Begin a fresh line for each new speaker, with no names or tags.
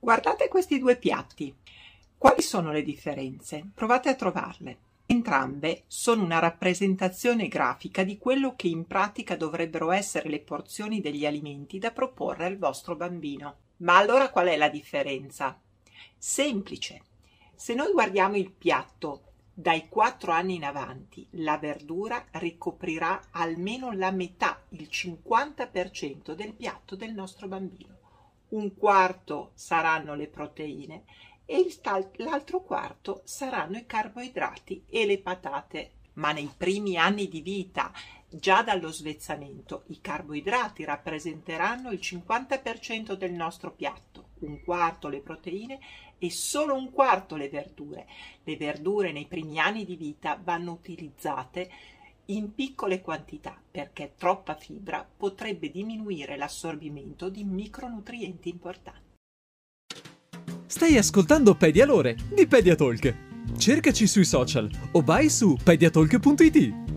Guardate questi due piatti. Quali sono le differenze? Provate a trovarle. Entrambe sono una rappresentazione grafica di quello che in pratica dovrebbero essere le porzioni degli alimenti da proporre al vostro bambino. Ma allora qual è la differenza? Semplice. Se noi guardiamo il piatto dai 4 anni in avanti, la verdura ricoprirà almeno la metà, il 50% del piatto del nostro bambino. Un quarto saranno le proteine e l'altro quarto saranno i carboidrati e le patate. Ma nei primi anni di vita, già dallo svezzamento, i carboidrati rappresenteranno il 50% del nostro piatto, un quarto le proteine e solo un quarto le verdure. Le verdure nei primi anni di vita vanno utilizzate in piccole quantità perché troppa fibra potrebbe diminuire l'assorbimento di micronutrienti importanti.
Stai ascoltando Pedialore di Pediatalk. Cercaci sui social o vai su pediatalk.it.